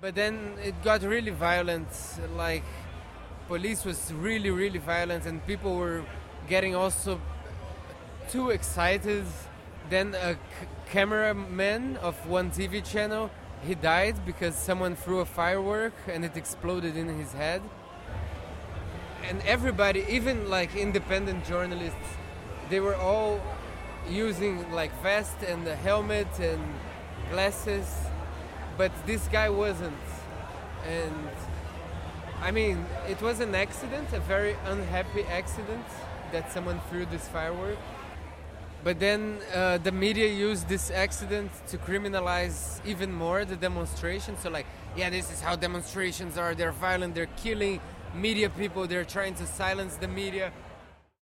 But then it got really violent. Like police was really really violent, and people were getting also too excited. Then a c- cameraman of one TV channel he died because someone threw a firework and it exploded in his head. And everybody, even like independent journalists, they were all using like vest and a helmet and glasses, but this guy wasn't. And I mean, it was an accident, a very unhappy accident that someone threw this firework. But then uh, the media used this accident to criminalize even more the demonstration. So, like, yeah, this is how demonstrations are. They're violent. They're killing media people. They're trying to silence the media.